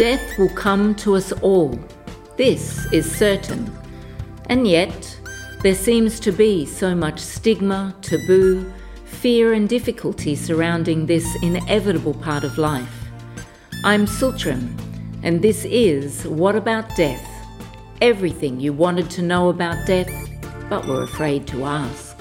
Death will come to us all. This is certain. And yet, there seems to be so much stigma, taboo, fear, and difficulty surrounding this inevitable part of life. I'm Sultram, and this is What About Death? Everything you wanted to know about death, but were afraid to ask.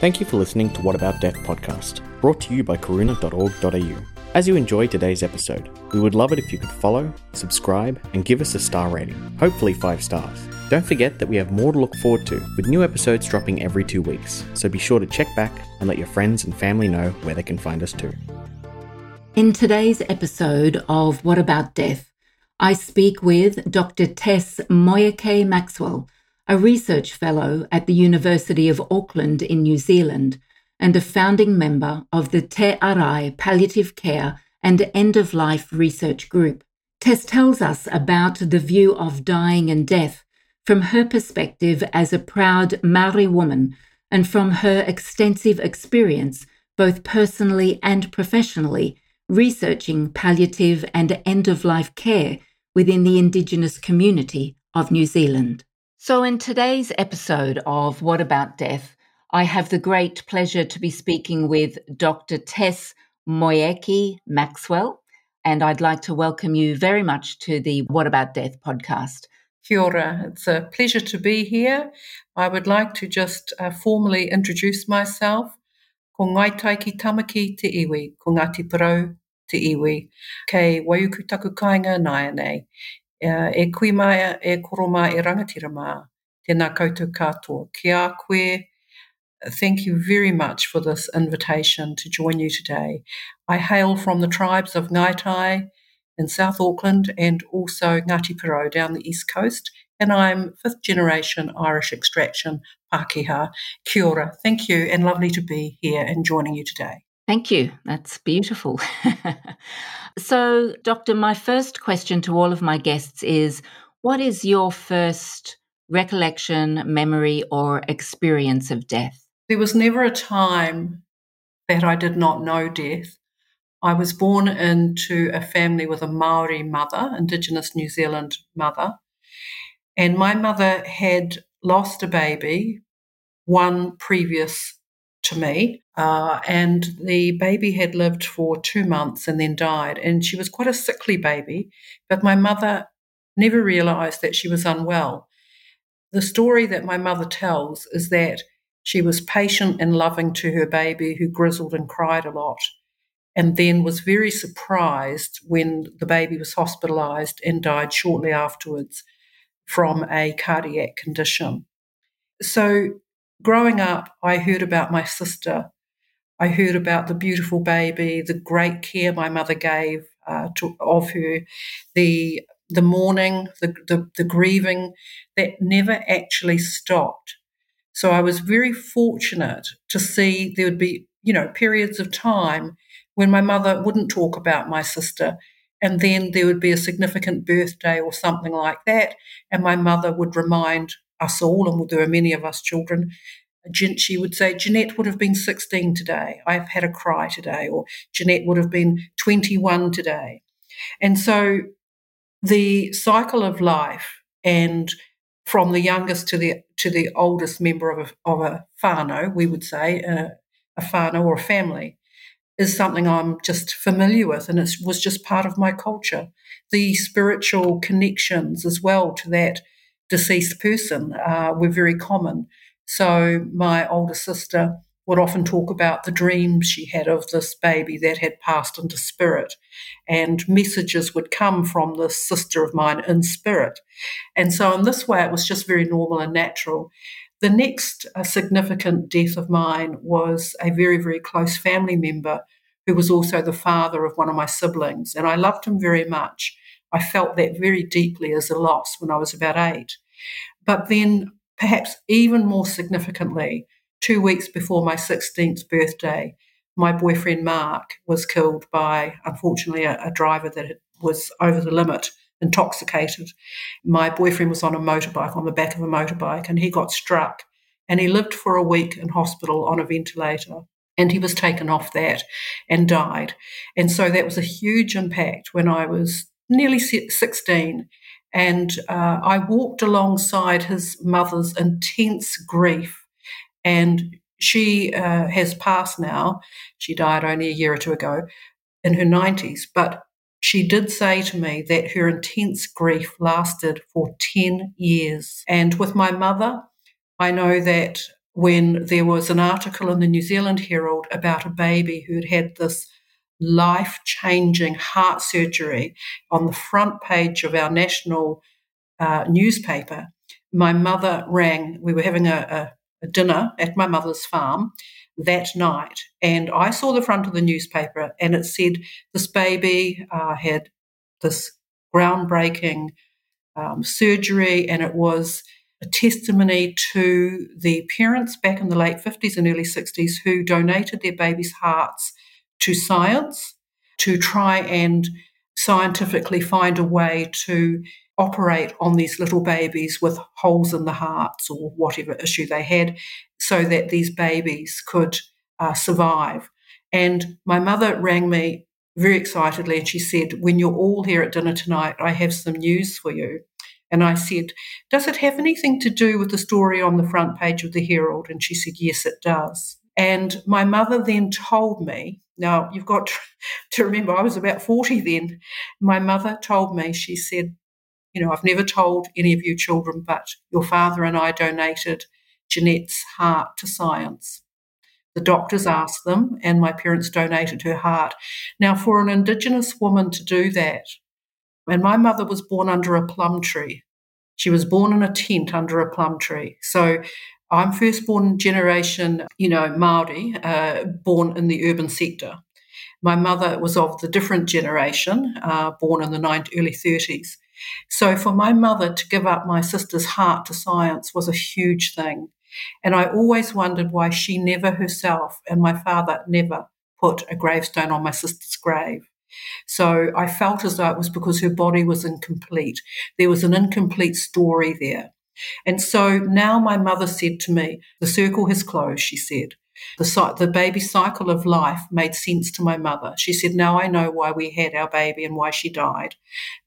Thank you for listening to What About Death podcast, brought to you by karuna.org.au. As you enjoy today's episode, we would love it if you could follow, subscribe, and give us a star rating, hopefully 5 stars. Don't forget that we have more to look forward to, with new episodes dropping every two weeks, so be sure to check back and let your friends and family know where they can find us too. In today's episode of What About Death, I speak with Dr. Tess Moeke Maxwell, a research fellow at the University of Auckland in New Zealand and a founding member of the Te Arai Palliative Care and End of Life Research Group. Tess tells us about the view of dying and death from her perspective as a proud Maori woman and from her extensive experience, both personally and professionally, researching palliative and end of life care within the Indigenous community of New Zealand. So, in today's episode of What About Death, I have the great pleasure to be speaking with Dr. Tess Moeke Maxwell, and I'd like to welcome you very much to the What About Death podcast. Kia ora. It's a pleasure to be here. I would like to just uh, formally introduce myself. Ko ngai tai ki tamaki te iwi, ko Ngāti Porou te iwi, kei waiuku taku kāinga nai nei. Uh, e kui mai e koroma e rangatira mā, tēnā koutou katoa. Ki a koe, Thank you very much for this invitation to join you today. I hail from the tribes of Ngaitai in South Auckland and also Ngati Porou down the east coast, and I'm fifth generation Irish extraction Pākehā. Kia ora. Thank you, and lovely to be here and joining you today. Thank you. That's beautiful. so, Doctor, my first question to all of my guests is what is your first recollection, memory, or experience of death? There was never a time that I did not know death. I was born into a family with a Maori mother, Indigenous New Zealand mother, and my mother had lost a baby, one previous to me, uh, and the baby had lived for two months and then died. And she was quite a sickly baby, but my mother never realized that she was unwell. The story that my mother tells is that she was patient and loving to her baby, who grizzled and cried a lot, and then was very surprised when the baby was hospitalized and died shortly afterwards from a cardiac condition. So, growing up, I heard about my sister. I heard about the beautiful baby, the great care my mother gave uh, to, of her, the the mourning, the, the, the grieving that never actually stopped. So I was very fortunate to see there would be, you know, periods of time when my mother wouldn't talk about my sister. And then there would be a significant birthday or something like that. And my mother would remind us all, and there were many of us children, she would say, Jeanette would have been 16 today. I've had a cry today. Or Jeanette would have been 21 today. And so the cycle of life and from the youngest to the to the oldest member of a, of a whānau, we would say, a, a whānau or a family, is something I'm just familiar with, and it was just part of my culture. The spiritual connections as well to that deceased person uh, were very common. So my older sister would often talk about the dreams she had of this baby that had passed into spirit. And messages would come from this sister of mine in spirit. And so, in this way, it was just very normal and natural. The next uh, significant death of mine was a very, very close family member who was also the father of one of my siblings. And I loved him very much. I felt that very deeply as a loss when I was about eight. But then, perhaps even more significantly, two weeks before my 16th birthday, my boyfriend Mark was killed by, unfortunately, a, a driver that was over the limit, intoxicated. My boyfriend was on a motorbike, on the back of a motorbike, and he got struck. And he lived for a week in hospital on a ventilator. And he was taken off that and died. And so that was a huge impact when I was nearly 16. And uh, I walked alongside his mother's intense grief. And she uh, has passed now. She died only a year or two ago in her 90s. But she did say to me that her intense grief lasted for 10 years. And with my mother, I know that when there was an article in the New Zealand Herald about a baby who had had this life changing heart surgery on the front page of our national uh, newspaper, my mother rang. We were having a, dinner at my mother's farm that night, and I saw the front of the newspaper, and it said this baby uh, had this groundbreaking um, surgery, and it was a testimony to the parents back in the late 50s and early 60s who donated their babies' hearts to science to try and scientifically find a way to operate on these little babies with holes in the hearts or whatever issue they had so that these babies could uh, survive. And my mother rang me very excitedly and she said, When you're all here at dinner tonight, I have some news for you. And I said, Does it have anything to do with the story on the front page of the Herald? And she said, Yes, it does. And my mother then told me, now you've got to remember, I was about 40 then. My mother told me, she said, You know, I've never told any of you children, but your father and I donated Jeanette's heart to science. The doctors asked them, and my parents donated her heart. Now, for an Indigenous woman to do that, and my mother was born under a plum tree. She was born in a tent under a plum tree. So I'm firstborn generation, you know, Maori, uh, born in the urban sector. My mother was of the different generation, uh, born in the 90, early 30s. So for my mother to give up my sister's heart to science was a huge thing. And I always wondered why she never herself and my father never put a gravestone on my sister's grave. So I felt as though it was because her body was incomplete. There was an incomplete story there. And so now my mother said to me, The circle has closed, she said. The, the baby cycle of life made sense to my mother. She said, Now I know why we had our baby and why she died,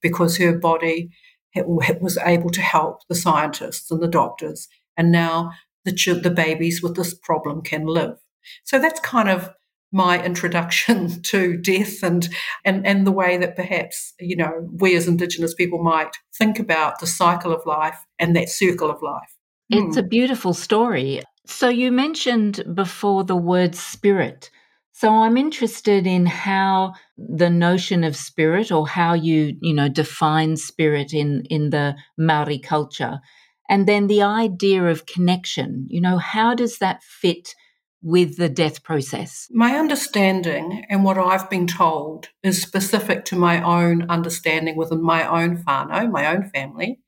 because her body was able to help the scientists and the doctors. And now the, the babies with this problem can live. So that's kind of my introduction to death and, and, and the way that perhaps, you know, we as Indigenous people might think about the cycle of life and that circle of life. It's mm. a beautiful story. So you mentioned before the word spirit. So I'm interested in how the notion of spirit or how you, you know, define spirit in, in the Maori culture. And then the idea of connection, you know, how does that fit with the death process? My understanding and what I've been told is specific to my own understanding within my own whānau, my own family.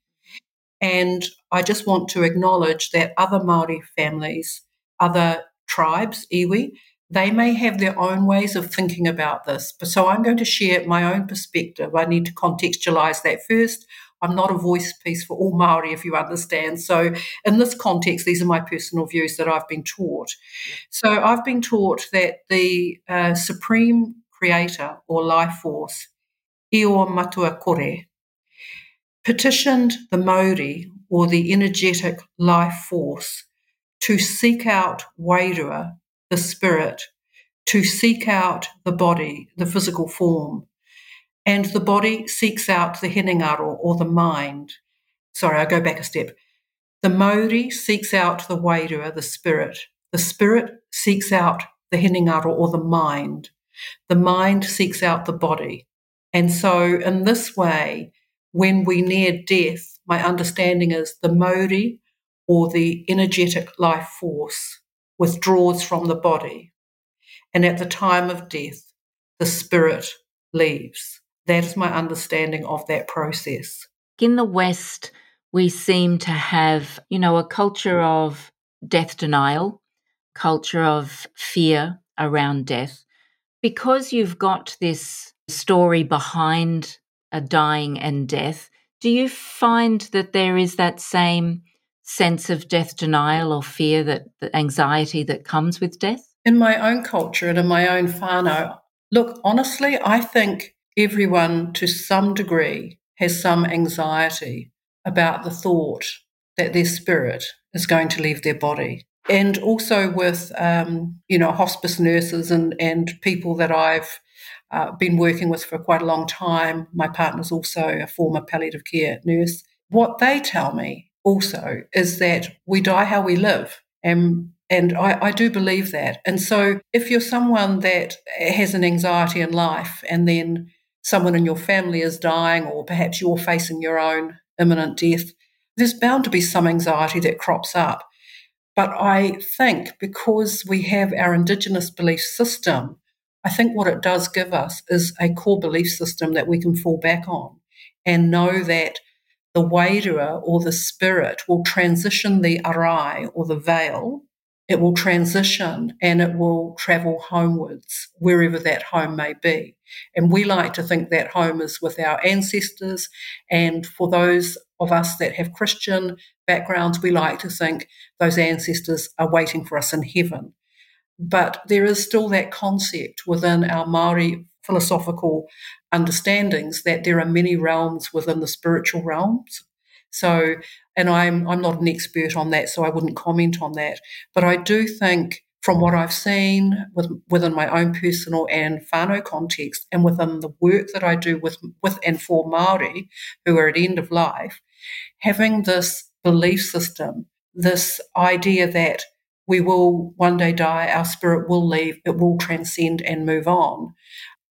And I just want to acknowledge that other Māori families, other tribes, iwi, they may have their own ways of thinking about this. But so I'm going to share my own perspective. I need to contextualize that first. I'm not a voice piece for all Maori, if you understand. So, in this context, these are my personal views that I've been taught. So, I've been taught that the uh, supreme creator or life force, Io Matua Kore, petitioned the mauri or the energetic life force to seek out Wairua, the spirit, to seek out the body, the physical form, and the body seeks out the hinengaro or the mind. Sorry, I go back a step. The mauri seeks out the wairua, the spirit. The spirit seeks out the hinengaro or the mind. The mind seeks out the body. And so, in this way, when we near death, my understanding is the mauri or the energetic life force withdraws from the body. And at the time of death, the spirit leaves. That is my understanding of that process. In the West, we seem to have, you know, a culture of death denial, culture of fear around death. Because you've got this story behind a dying and death, do you find that there is that same sense of death denial or fear that the anxiety that comes with death? In my own culture and in my own whānau, look, honestly, I think everyone to some degree has some anxiety about the thought that their spirit is going to leave their body. And also with, um, you know, hospice nurses and, and people that I've uh, been working with for quite a long time. My partner's also a former palliative care nurse. What they tell me also is that we die how we live. And and I, I, do believe that. And so, if you're someone that has an anxiety in life and then someone in your family is dying, or perhaps you're facing your own imminent death, there's bound to be some anxiety that crops up. But I think because we have our Indigenous belief system, I think what it does give us is a core belief system that we can fall back on and know that the wairua or the spirit will transition the arai or the veil it will transition and it will travel homewards, wherever that home may be. And we like to think that home is with our ancestors. And for those of us that have Christian backgrounds, we like to think those ancestors are waiting for us in heaven. But there is still that concept within our Maori philosophical understandings that there are many realms within the spiritual realms. So, and I'm I'm not an expert on that, so I wouldn't comment on that. But I do think from what I've seen with, within my own personal and whānau context, and within the work that I do with with and for Maori who are at end of life, having this belief system, this idea that we will one day die, our spirit will leave, it will transcend and move on.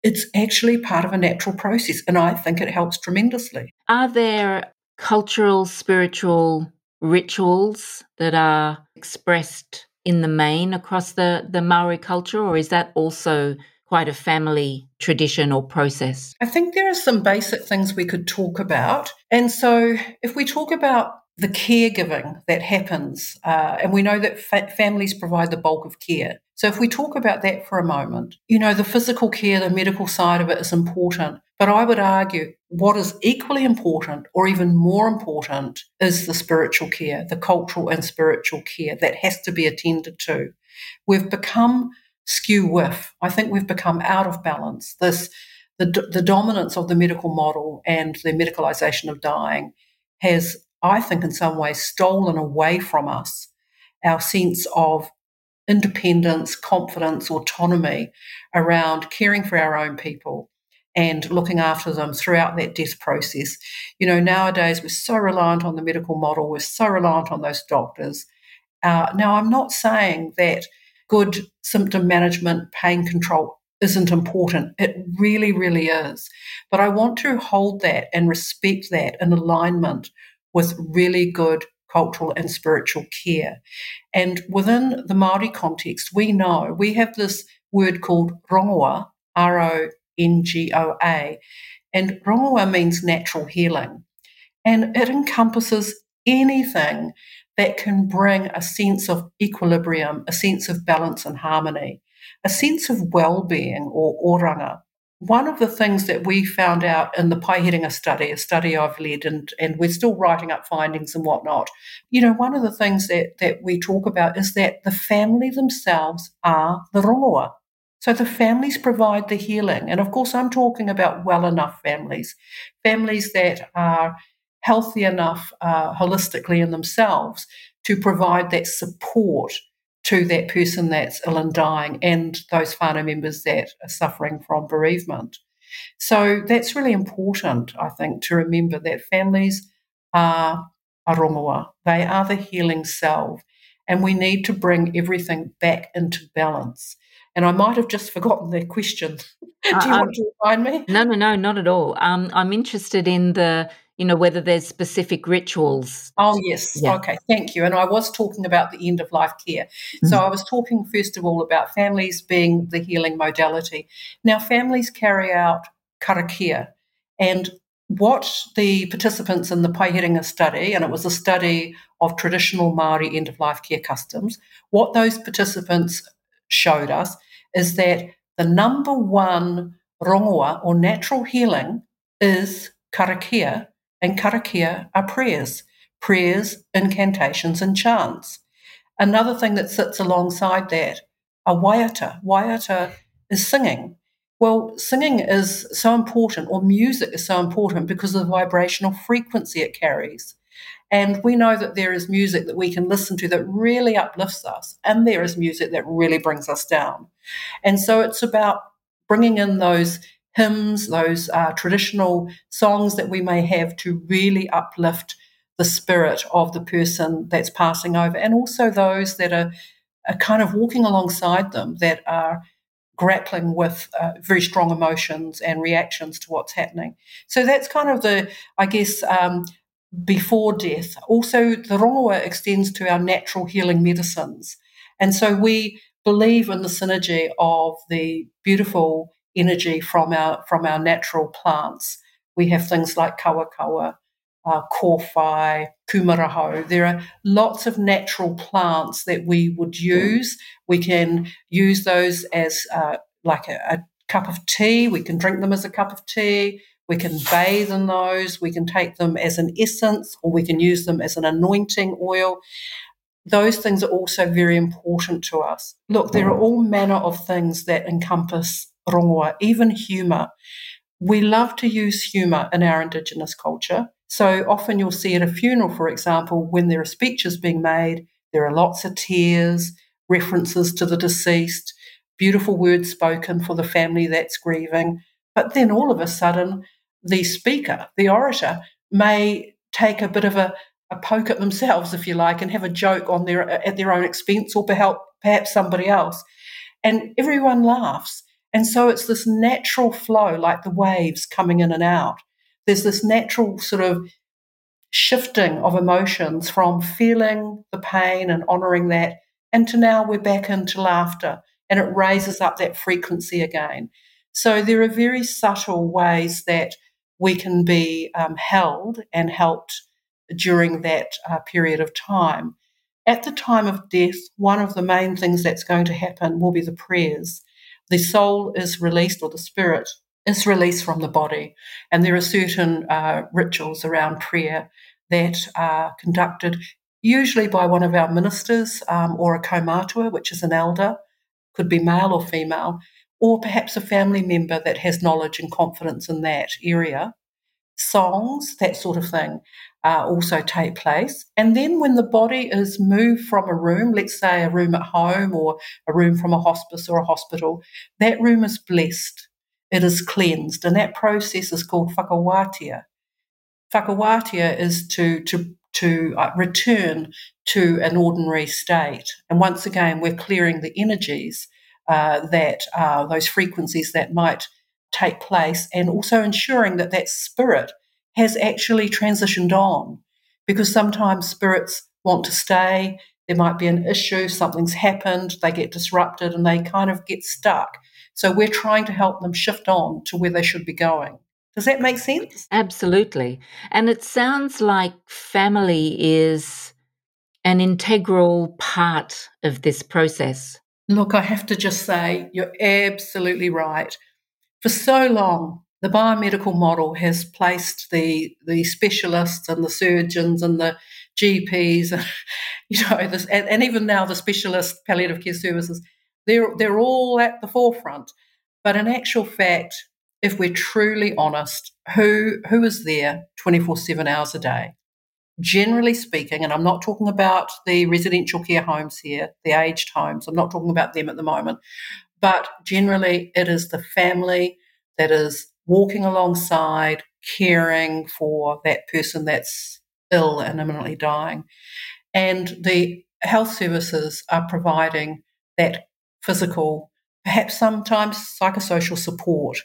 It's actually part of a natural process, and I think it helps tremendously. Are there cultural, spiritual rituals that are expressed in the main across the, the Maori culture, or is that also quite a family tradition or process? I think there are some basic things we could talk about. And so, if we talk about the caregiving that happens, uh, and we know that fa- families provide the bulk of care. So, if we talk about that for a moment, you know, the physical care, the medical side of it is important. But I would argue what is equally important, or even more important, is the spiritual care, the cultural and spiritual care that has to be attended to. We've become skew with. I think we've become out of balance. This the, the dominance of the medical model and the medicalisation of dying has I think, in some ways, stolen away from us our sense of independence, confidence, autonomy around caring for our own people and looking after them throughout that death process. You know, nowadays we're so reliant on the medical model, we're so reliant on those doctors. Uh, now, I'm not saying that good symptom management, pain control isn't important. It really, really is. But I want to hold that and respect that in alignment with really good cultural and spiritual care. And within the Maori context, we know we have this word called rongoa, R O N G O A, and rongoa means natural healing. And it encompasses anything that can bring a sense of equilibrium, a sense of balance and harmony, a sense of well being or oranga one of the things that we found out in the Paeherenga study, a study I've led, and, and we're still writing up findings and whatnot, you know, one of the things that, that we talk about is that the family themselves are the rongoa. So the families provide the healing. And of course, I'm talking about well enough families, families that are healthy enough uh, holistically in themselves to provide that support to that person that's ill and dying and those whānau members that are suffering from bereavement. So that's really important, I think, to remember that families are a. They are the healing salve. And we need to bring everything back into balance. And I might have just forgotten that question. Do you uh, want to remind me? No, no, no, not at all. Um, I'm interested in the you know, whether there's specific rituals. Oh, yes. Yeah. Okay, thank you. And I was talking about the end of life care. Mm-hmm. So I was talking, first of all, about families being the healing modality. Now, families carry out karakia. And what the participants in the Paeherenga study, and it was a study of traditional Māori end of life care customs, what those participants showed us is that the number one rongoa or natural healing is karakia and karakia are prayers, prayers, incantations, and chants. Another thing that sits alongside that a waiata. Waiata is singing. Well, singing is so important, or music is so important because of the vibrational frequency it carries. And we know that there is music that we can listen to that really uplifts us, and there is music that really brings us down. And so it's about bringing in those hymns, those uh, traditional songs that we may have to really uplift the spirit of the person that's passing over, and also those that are, are kind of walking alongside them that are grappling with uh, very strong emotions and reactions to what's happening. So that's kind of the, I guess, um, before death. Also, the rongoa extends to our natural healing medicines. And so we believe in the synergy of the beautiful energy from our from our natural plants. We have things like kawakawa, uh, kōwhai, kumaraho. There are lots of natural plants that we would use. We can use those as uh, like a, a cup of tea. We can drink them as a cup of tea. We can bathe in those. We can take them as an essence, or we can use them as an anointing oil. Those things are also very important to us. Look, there are all manner of things that encompass rongoa, even humour. We love to use humour in our Indigenous culture. So often you'll see at a funeral, for example, when there are speeches being made, there are lots of tears, references to the deceased, beautiful words spoken for the family that's grieving. But then all of a sudden, the speaker, the orator, may take a bit of a, a poke at themselves, if you like, and have a joke on their at their own expense or perhaps perhaps somebody else. And everyone laughs. And so it's this natural flow, like the waves coming in and out there's this natural sort of shifting of emotions from feeling the pain and honoring that and to now we're back into laughter and it raises up that frequency again. So there are very subtle ways that we can be um, held and helped during that uh, period of time. At the time of death, one of the main things that's going to happen will be the prayers. The soul is released, or the spirit is released from the body. And there are certain uh, rituals around prayer that are conducted usually by one of our ministers um, or a kaumatua, which is an elder, could be male or female, or perhaps a family member that has knowledge and confidence in that area. Songs, that sort of thing, uh, also take place. And then when the body is moved from a room, let's say a room at home or a room from a hospice or a hospital, that room is blessed it is cleansed. And that process is called whakawātea. Whakawātea is to, to, to uh, return to an ordinary state. And once again, we're clearing the energies uh, that uh, those frequencies that might take place and also ensuring that that spirit has actually transitioned on. Because sometimes spirits want to stay, there might be an issue, something's happened, they get disrupted, and they kind of get stuck. So we're trying to help them shift on to where they should be going. Does that make sense? Absolutely. And it sounds like family is an integral part of this process. Look, I have to just say, you're absolutely right. For so long, the biomedical model has placed the the specialists and the surgeons and the GPs, and, you know, this, and, and even now the specialist palliative care services they're, they're all at the forefront. But in actual fact, if we're truly honest, who, who is there 24 7 hours a day? Generally speaking, and I'm not talking about the residential care homes here, the aged homes, I'm not talking about them at the moment, but generally it is the family that is walking alongside, caring for that person that's ill and imminently dying. And the health services are providing that physical, perhaps sometimes psychosocial support.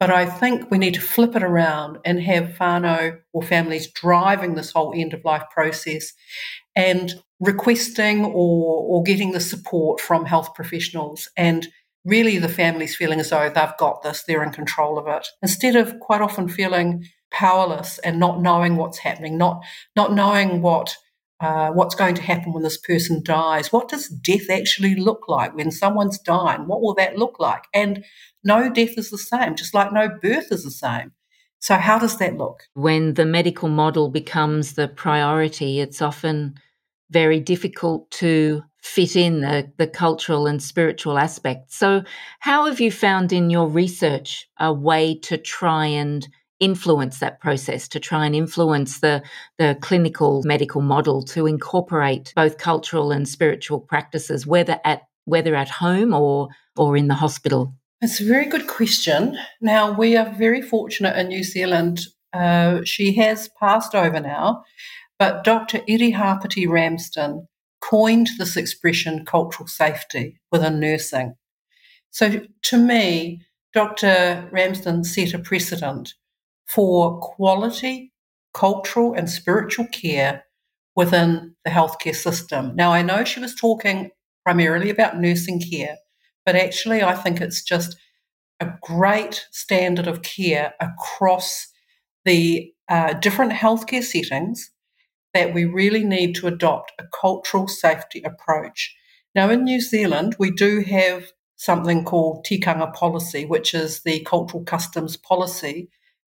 But I think we need to flip it around and have whānau or families driving this whole end of life process and requesting or, or getting the support from health professionals and really the family's feeling as though they've got this, they're in control of it, instead of quite often feeling powerless and not knowing what's happening, not not knowing what uh, what's going to happen when this person dies? What does death actually look like when someone's dying? What will that look like? And no death is the same, just like no birth is the same. So, how does that look? When the medical model becomes the priority, it's often very difficult to fit in the, the cultural and spiritual aspects. So, how have you found in your research a way to try and influence that process, to try and influence the, the clinical medical model to incorporate both cultural and spiritual practices, whether at whether at home or or in the hospital? It's a very good question. Now we are very fortunate in New Zealand. Uh, she has passed over now, but Dr. Irihāpiti Ramsden coined this expression cultural safety within nursing. So to me, Dr. Ramsden set a precedent for quality, cultural, and spiritual care within the healthcare system. Now, I know she was talking primarily about nursing care, but actually, I think it's just a great standard of care across the uh, different healthcare settings that we really need to adopt a cultural safety approach. Now, in New Zealand, we do have something called tikanga policy, which is the cultural customs policy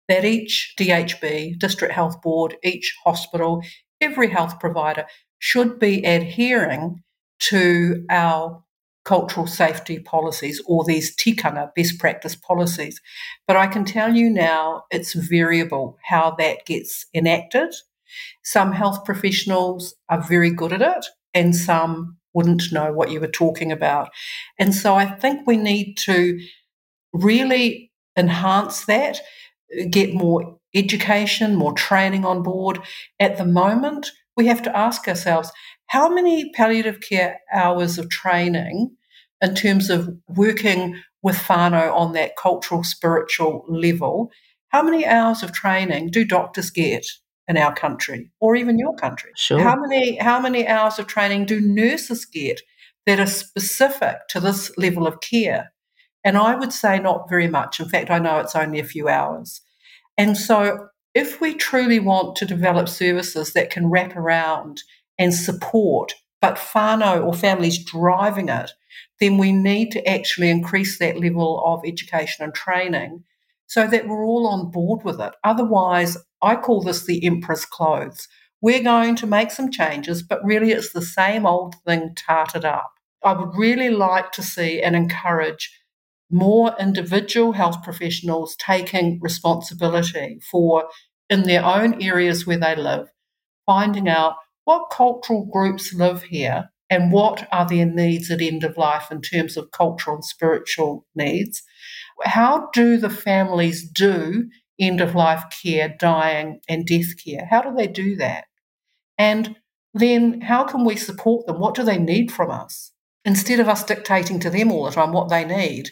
that each DHB, District Health Board, each hospital, every health provider should be adhering to our cultural safety policies or these tikanga best practice policies. But I can tell you now it's variable how that gets enacted some health professionals are very good at it, and some wouldn't know what you were talking about. And so I think we need to really enhance that, get more education, more training on board. At the moment, we have to ask ourselves how many palliative care hours of training in terms of working with whānau on that cultural, spiritual level, how many hours of training do doctors get? In our country or even your country. Sure. How many how many hours of training do nurses get that are specific to this level of care? And I would say not very much. In fact, I know it's only a few hours. And so if we truly want to develop services that can wrap around and support, but whānau or families driving it, then we need to actually increase that level of education and training so that we're all on board with it. Otherwise, I call this the Empress clothes. We're going to make some changes, but really it's the same old thing tarted up. I would really like to see and encourage more individual health professionals taking responsibility for, in their own areas where they live, finding out what cultural groups live here and what are their needs at end of life in terms of cultural and spiritual needs, how do the families do end of life care, dying, and death care? How do they do that? And then how can we support them? What do they need from us? Instead of us dictating to them all the time what they need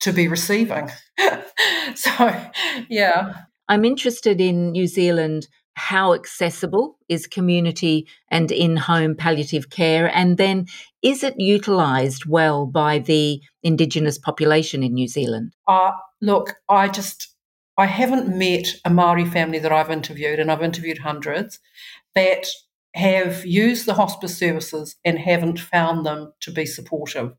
to be receiving. so, yeah. I'm interested in New Zealand how accessible is community and in home palliative care? And then is it utilised well by the Indigenous population in New Zealand? Uh, look, I just, I haven't met a Maori family that I've interviewed, and I've interviewed hundreds, that have used the hospice services and haven't found them to be supportive.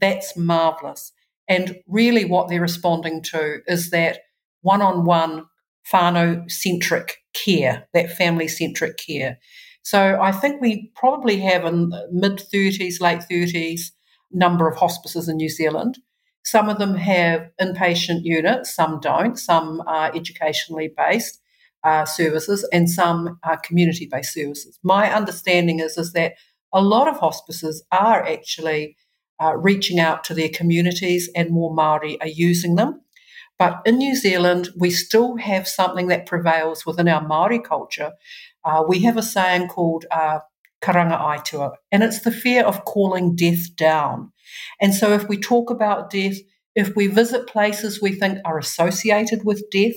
That's marvellous. And really, what they're responding to is that one on one whānau centric care, that family centric care. So I think we probably have a mid 30s, late 30s number of hospices in New Zealand. Some of them have inpatient units, some don't, some are educationally based uh, services, and some are community based services. My understanding is, is that a lot of hospices are actually uh, reaching out to their communities, and more Maori are using them. But in New Zealand, we still have something that prevails within our Maori culture. Uh, we have a saying called uh, karanga aitua, and it's the fear of calling death down. And so, if we talk about death, if we visit places we think are associated with death,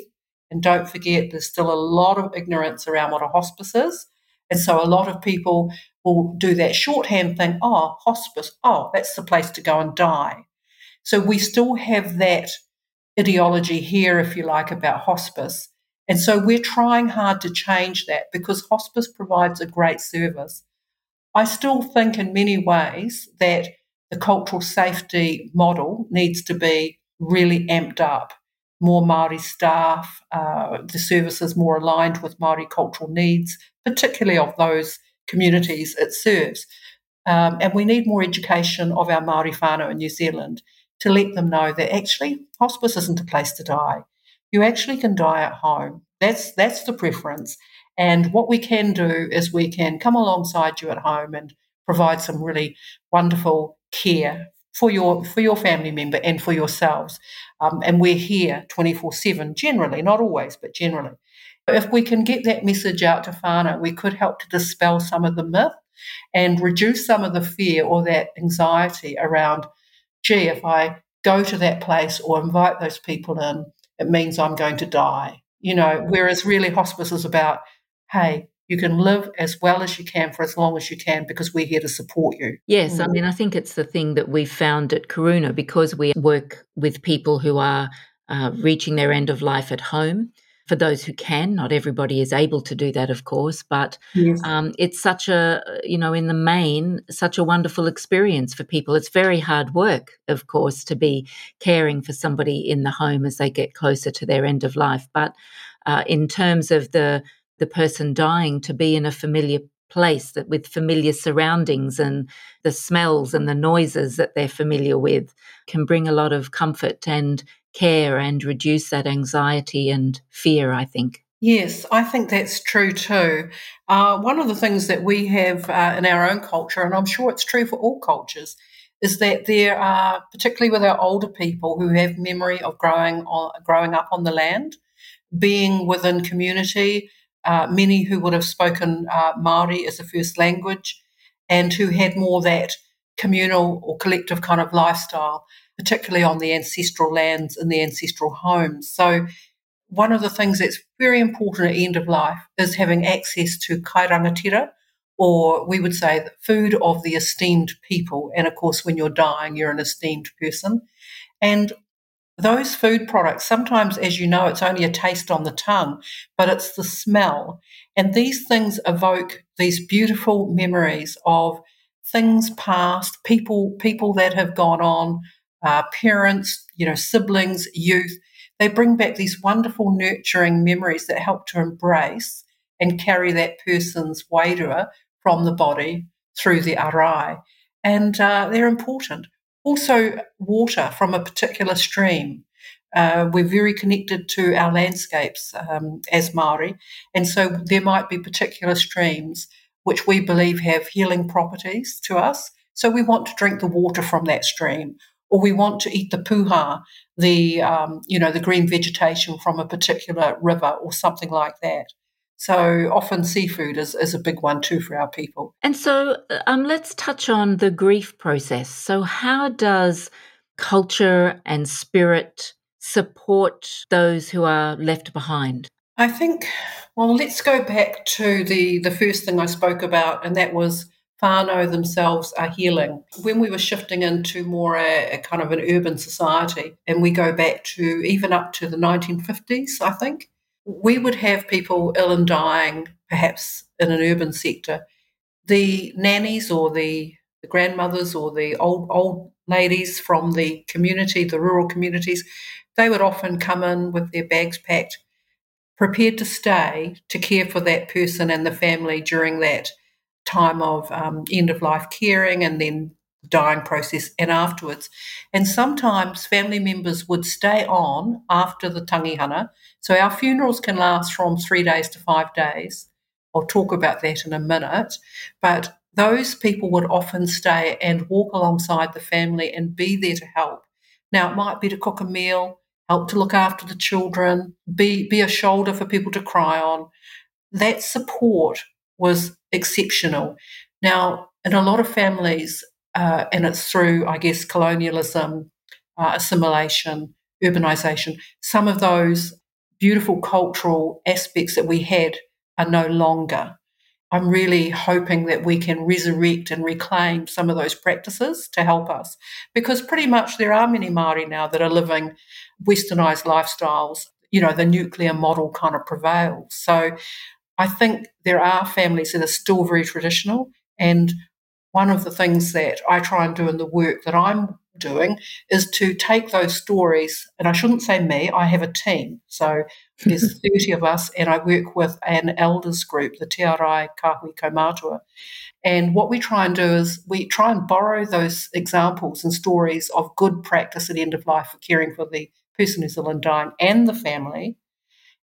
and don't forget, there's still a lot of ignorance around what a hospice is. And so, a lot of people will do that shorthand thing oh, hospice, oh, that's the place to go and die. So, we still have that ideology here, if you like, about hospice. And so we're trying hard to change that because hospice provides a great service. I still think, in many ways, that the cultural safety model needs to be really amped up. More Māori staff, uh, the services more aligned with Māori cultural needs, particularly of those communities it serves. Um, and we need more education of our Māori whānau in New Zealand to let them know that actually hospice isn't a place to die. You actually can die at home. That's that's the preference. And what we can do is we can come alongside you at home and provide some really wonderful care for your for your family member and for yourselves. Um, and we're here 24 7, generally, not always, but generally. If we can get that message out to whānau, we could help to dispel some of the myth and reduce some of the fear or that anxiety around, gee, if I go to that place or invite those people in, it means I'm going to die. You know, whereas really hospice is about, hey, you can live as well as you can for as long as you can because we're here to support you. Yes, I mm. mean, I think it's the thing that we've found at Karuna because we work with people who are uh, reaching their end of life at home. For those who can, not everybody is able to do that, of course, but yes. um, it's such a, you know, in the main, such a wonderful experience for people. It's very hard work, of course, to be caring for somebody in the home as they get closer to their end of life. But uh, in terms of the the person dying to be in a familiar place that with familiar surroundings and the smells and the noises that they're familiar with can bring a lot of comfort and care and reduce that anxiety and fear i think Yes, I think that's true too. Uh, one of the things that we have uh, in our own culture, and I'm sure it's true for all cultures, is that there are, particularly with our older people who have memory of growing on, growing up on the land, being within community, uh, many who would have spoken uh, Maori as a first language and who had more that communal or collective kind of lifestyle, particularly on the ancestral lands and the ancestral homes. So, one of the things that's very important at end of life is having access to kairangatira, or we would say the food of the esteemed people. And of course, when you're dying, you're an esteemed person. And those food products, sometimes, as you know, it's only a taste on the tongue, but it's the smell. And these things evoke these beautiful memories of things past, people, people that have gone on, uh, parents, you know, siblings, youth. They bring back these wonderful, nurturing memories that help to embrace and carry that person's wairua from the body through the arai. And uh, they're important. Also, water from a particular stream. Uh, we're very connected to our landscapes um, as Maori, and so there might be particular streams which we believe have healing properties to us. So we want to drink the water from that stream, or we want to eat the puha, the um, you know the green vegetation from a particular river, or something like that. So often seafood is, is a big one too for our people. And so uh, um, let's touch on the grief process. So, how does culture and spirit support those who are left behind? I think, well, let's go back to the, the first thing I spoke about, and that was whānau themselves are healing. When we were shifting into more a, a, kind of an urban society, and we go back to even up to the 1950s, I think, we would have people ill and dying, perhaps in an urban sector. The nannies or the, the grandmothers or the old old ladies from the community, the rural communities, they would often come in with their bags packed, prepared to stay to care for that person and the family during that time of um, end of life caring and then dying process and afterwards. And sometimes family members would stay on after the tangihanga. So our funerals can last from three days to five days. I'll talk about that in a minute. But those people would often stay and walk alongside the family and be there to help. Now, it might be to cook a meal, help to look after the children, be, be a shoulder for people to cry on. That support was exceptional. Now, in a lot of families, uh, and it's through, I guess, colonialism, uh, assimilation, urbanisation. Some of those beautiful cultural aspects that we had are no longer. I'm really hoping that we can resurrect and reclaim some of those practices to help us because pretty much there are many Māori now that are living westernized lifestyles. You know, the nuclear model kind of prevails. So I think there are families that are still very traditional and one of the things that I try and do in the work that I'm doing is to take those stories, and I shouldn't say me, I have a team. So there's 30 of us, and I work with an elders group, the Te Arai Kahui Kaumatua. And what we try and do is we try and borrow those examples and stories of good practice at end of life for caring for the person who's ill and dying and the family.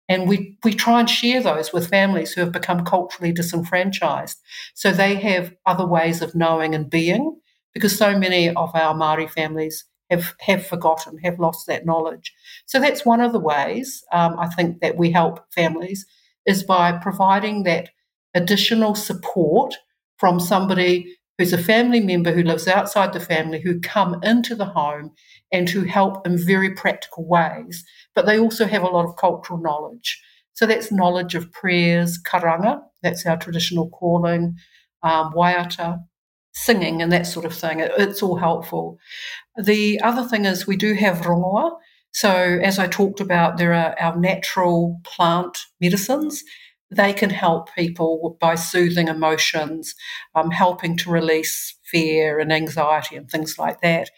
And we, we try and share those with families who have become culturally disenfranchised. So they have other ways of knowing and being because so many of our Maori families have have forgotten, have lost that knowledge. So that's one of the ways um, I think that we help families is by providing that additional support from somebody who's a family member who lives outside the family who come into the home and who help in very practical ways, but they also have a lot of cultural knowledge. So that's knowledge of prayers, karanga, that's our traditional calling, um, waiata, singing and that sort of thing. It, it's all helpful. The other thing is we do have rongoa. So as I talked about, there are our natural plant medicines. They can help people by soothing emotions, um, helping to release fear and anxiety and things like that.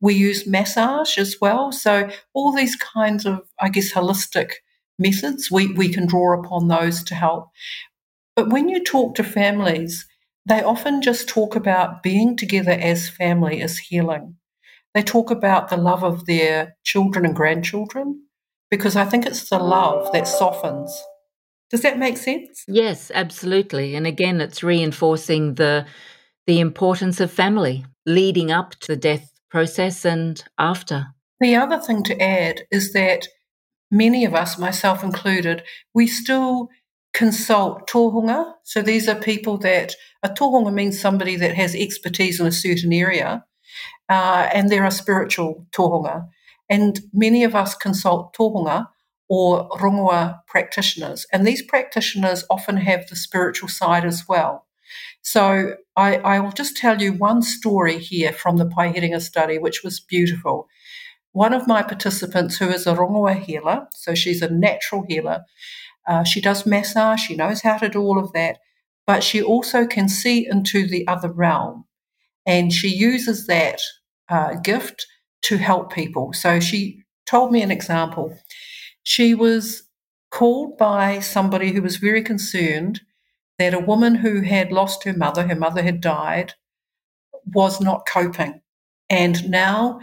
We use massage as well. So all these kinds of, I guess, holistic methods, we, we can draw upon those to help. But when you talk to families, they often just talk about being together as family as healing. They talk about the love of their children and grandchildren because I think it's the love that softens. Does that make sense? Yes, absolutely. And again, it's reinforcing the the importance of family leading up to the death process and after. The other thing to add is that many of us, myself included, we still consult tohunga. So these are people that a tohunga means somebody that has expertise in a certain area, uh, and there are spiritual tohunga. And many of us consult tohunga or rongoa practitioners, and these practitioners often have the spiritual side as well. So I, I will just tell you one story here from the Paeherenga study, which was beautiful. One of my participants, who is a rongoa healer, so she's a natural healer, uh, she does massage, she knows how to do all of that, but she also can see into the other realm. And she uses that uh, gift to help people. So she told me an example. She was called by somebody who was very concerned that a woman who had lost her mother, her mother had died, was not coping. And now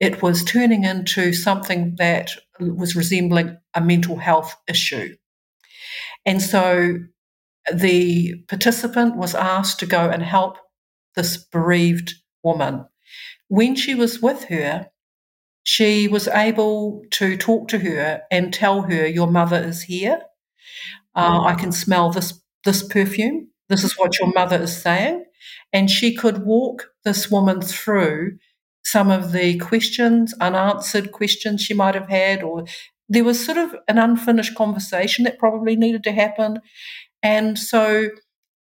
it was turning into something that was resembling a mental health issue. And so the participant was asked to go and help this bereaved woman. When she was with her, she was able to talk to her and tell her, Your mother is here. Uh, I can smell this, this perfume. This is what your mother is saying. And she could walk this woman through some of the questions, unanswered questions she might have had, or there was sort of an unfinished conversation that probably needed to happen. And so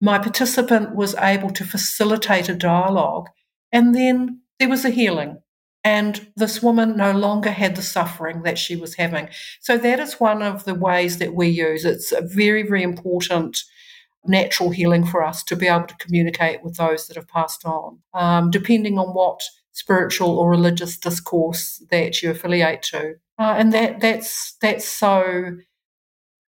my participant was able to facilitate a dialogue. And then there was a healing. And this woman no longer had the suffering that she was having. So that is one of the ways that we use. It's a very, very important natural healing for us to be able to communicate with those that have passed on, um, depending on what spiritual or religious discourse that you affiliate to. Uh, and that that's that's so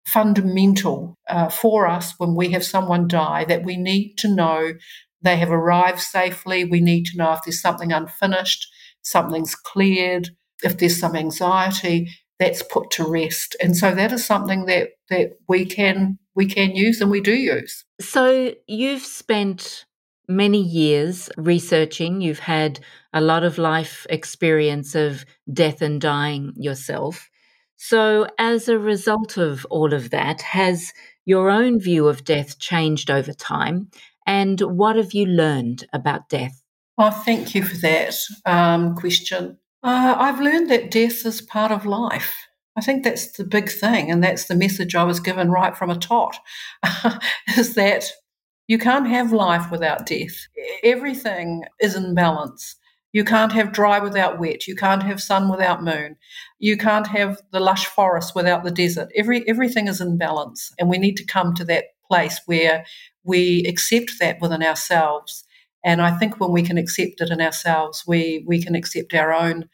fundamental uh, for us when we have someone die that we need to know they have arrived safely. We need to know if there's something unfinished, something's cleared, if there's some anxiety that's put to rest. And so that is something that that we can we can use and we do use. So you've spent many years researching. You've had a lot of life experience of death and dying yourself. So, as a result of all of that, has your own view of death changed over time? And what have you learned about death? Well, thank you for that um, question. Uh, I've learned that death is part of life. I think that's the big thing, and that's the message I was given right from a tot, is that you can't have life without death. Everything is in balance. You can't have dry without wet. You can't have sun without moon. You can't have the lush forest without the desert. Every everything is in balance, and we need to come to that place where we accept that within ourselves And I think when we can accept it in ourselves, we we can accept our own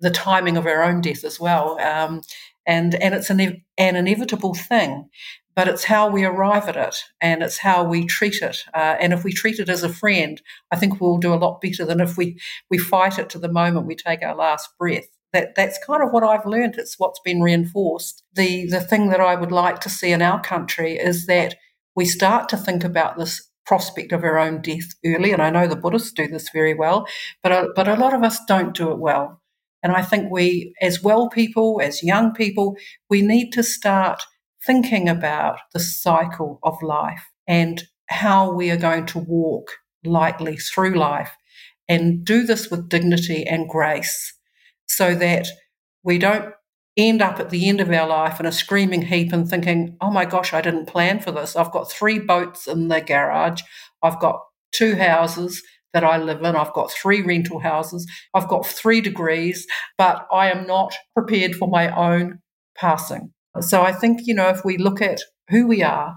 the timing of our own death as well. Um, and and it's an an inevitable thing, but it's how we arrive at it and it's how we treat it. Uh, and if we treat it as a friend, I think we'll do a lot better than if we we fight it to the moment we take our last breath. That that's kind of what I've learned. It's what's been reinforced. The the thing that I would like to see in our country is that we start to think about this prospect of our own death early. And I know the Buddhists do this very well, but a, but a lot of us don't do it well. And I think we, as well people, as young people, we need to start thinking about the cycle of life and how we are going to walk lightly through life and do this with dignity and grace so that we don't end up at the end of our life in a screaming heap and thinking, oh my gosh, I didn't plan for this. I've got three boats in the garage. I've got two houses that I live in. I've got three rental houses. I've got three degrees, but I am not prepared for my own passing. So I think, you know, if we look at who we are,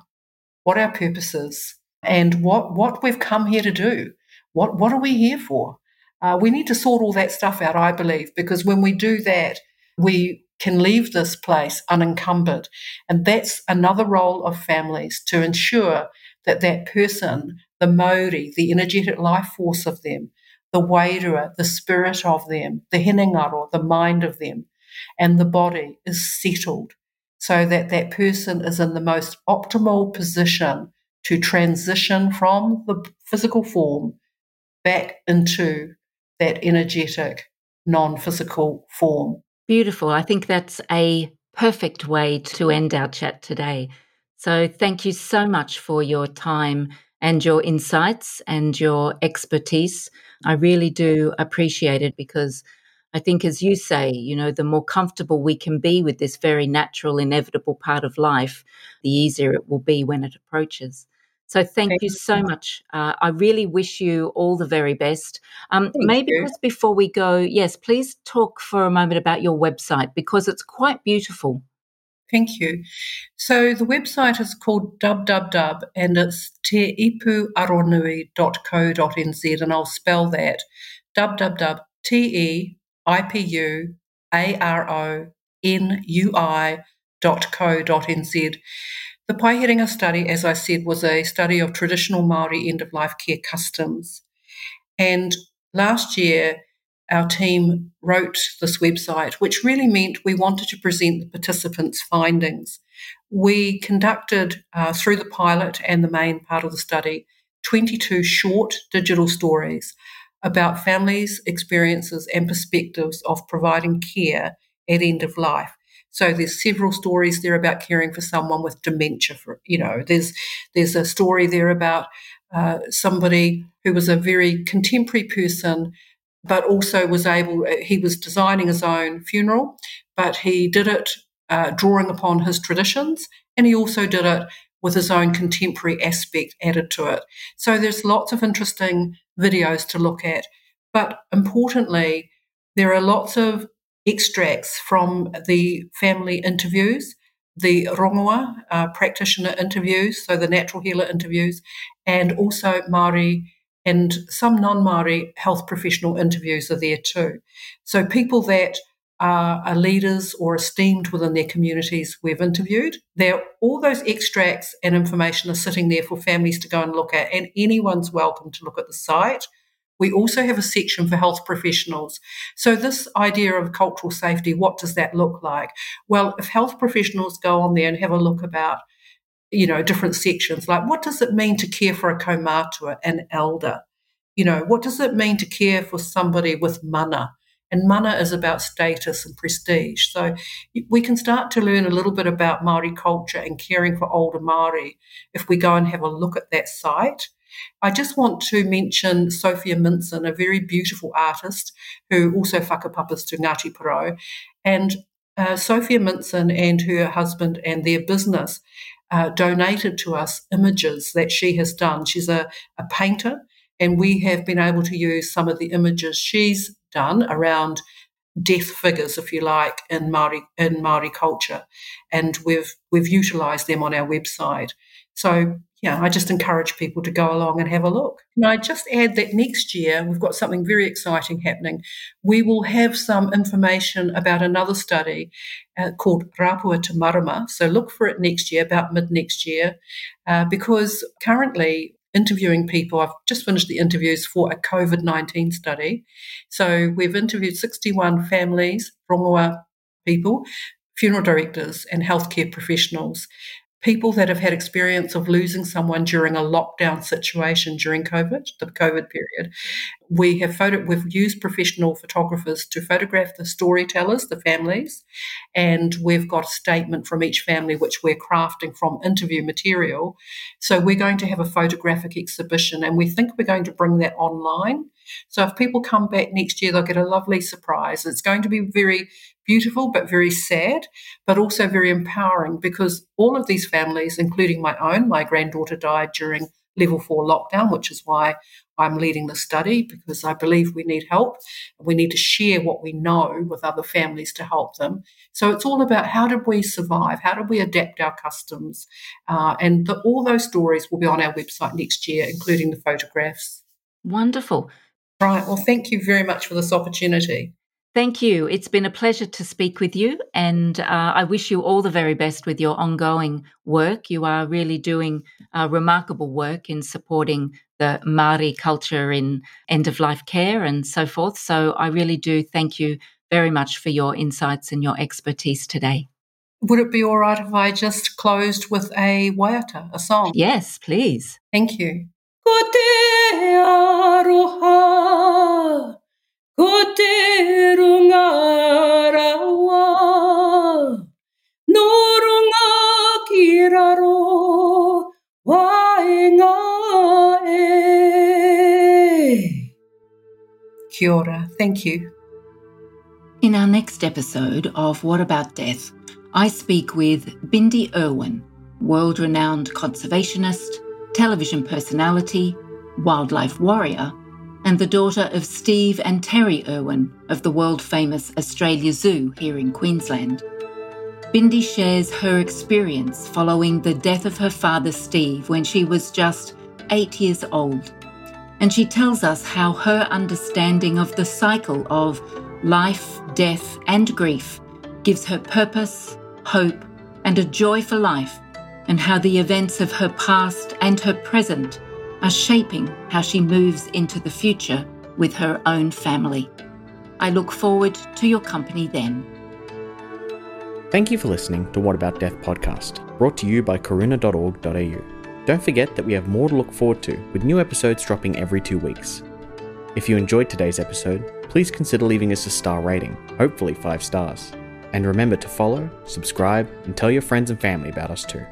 what our purpose is, and what, what we've come here to do, what, what are we here for? Uh, we need to sort all that stuff out, I believe, because when we do that, we can leave this place unencumbered. And that's another role of families to ensure that that person, the mauri, the energetic life force of them, the wairua, the spirit of them, the hinengaro, the mind of them, and the body is settled so that that person is in the most optimal position to transition from the physical form back into that energetic, non physical form. Beautiful. I think that's a perfect way to end our chat today. So, thank you so much for your time and your insights and your expertise. I really do appreciate it because I think, as you say, you know, the more comfortable we can be with this very natural, inevitable part of life, the easier it will be when it approaches. So thank, thank you so you. much. Uh, I really wish you all the very best. Um, maybe you. just before we go, yes, please talk for a moment about your website because it's quite beautiful. Thank you. So the website is called www and it's teipuaronui.co.nz and I'll spell that www dot co dot nz. The Paeherenga study, as I said, was a study of traditional Maori end of life care customs. And last year, our team wrote this website, which really meant we wanted to present the participants' findings. We conducted, uh, through the pilot and the main part of the study, 22 short digital stories about families' experiences and perspectives of providing care at end of life. So there's several stories there about caring for someone with dementia. For you know, there's there's a story there about uh, somebody who was a very contemporary person, but also was able. Uh, he was designing his own funeral, but he did it uh, drawing upon his traditions, and he also did it with his own contemporary aspect added to it. So there's lots of interesting videos to look at, but importantly, there are lots of extracts from the family interviews, the rongoa uh, practitioner interviews, so the natural healer interviews, and also Māori and some non Māori health professional interviews are there too. So people that are, are leaders or esteemed within their communities we've interviewed, there all those extracts and information are sitting there for families to go and look at, and anyone's welcome to look at the site we also have a section for health professionals. So, this idea of cultural safety, what does that look like? Well, if health professionals go on there and have a look about, you know, different sections, like what does it mean to care for a kaumatua, an elder? You know, what does it mean to care for somebody with mana? And mana is about status and prestige. So we can start to learn a little bit about Maori culture and caring for older Maori if we go and have a look at that site. I just want to mention Sofia Minson, a very beautiful artist who also whakapapas to Ngāti Porou. And uh, Sofia Minson and her husband and their business uh, donated to us images that she has done. She's a, a painter, and we have been able to use some of the images she's done around death figures, if you like, in Maori in Maori culture, and we've we've utilised them on our website. So yeah, I just encourage people to go along and have a look. And I just add that next year we've got something very exciting happening. We will have some information about another study uh, called Rapua Te Marama. So look for it next year, about mid next year, uh, because currently interviewing people. I've just finished the interviews for a COVID 19 study. So we've interviewed 61 families, rongoa people, funeral directors, and healthcare professionals people that have had experience of losing someone during a lockdown situation during COVID, the COVID period. We have photo, we've used professional photographers to photograph the storytellers, the families, and we've got a statement from each family which we're crafting from interview material. So we're going to have a photographic exhibition, and we think we're going to bring that online. So if people come back next year, they'll get a lovely surprise. It's going to be very beautiful, but very sad, but also very empowering because all of these families, including my own, my granddaughter died during level four lockdown, which is why I'm leading the study because I believe we need help. We need to share what we know with other families to help them. So it's all about how did we survive? How did we adapt our customs? Uh, and the, all those stories will be on our website next year, including the photographs. Wonderful. Right. Well, thank you very much for this opportunity. Thank you. It's been a pleasure to speak with you, and uh, I wish you all the very best with your ongoing work. You are really doing uh, remarkable work in supporting the Māori culture in end of life care and so forth. So I really do thank you very much for your insights and your expertise today. Would it be all right if I just closed with a waiata, a song? Yes, please. Thank you. Ko te aroha, ko te rawa, no runga ki waenga e. Kia ora. Thank you. In our next episode of What About Death, I speak with Bindi Irwin, world renowned conservationist television personality, wildlife warrior, and the daughter of Steve and Terri Irwin of the world famous Australia Zoo here in Queensland. Bindi shares her experience following the death of her father Steve when she was just eight years old. And she tells us how her understanding of the cycle of life, death, and grief gives her purpose, hope, and a joy for life and how the events of her past and her present are shaping how she moves into the future with her own family. I look forward to your company then. Thank you for listening to What About Death podcast, brought to you by karuna.org.au. Don't forget that we have more to look forward to, with new episodes dropping every two weeks. If you enjoyed today's episode, please consider leaving us a star rating, hopefully five stars. And remember to follow, subscribe, and tell your friends and family about us too.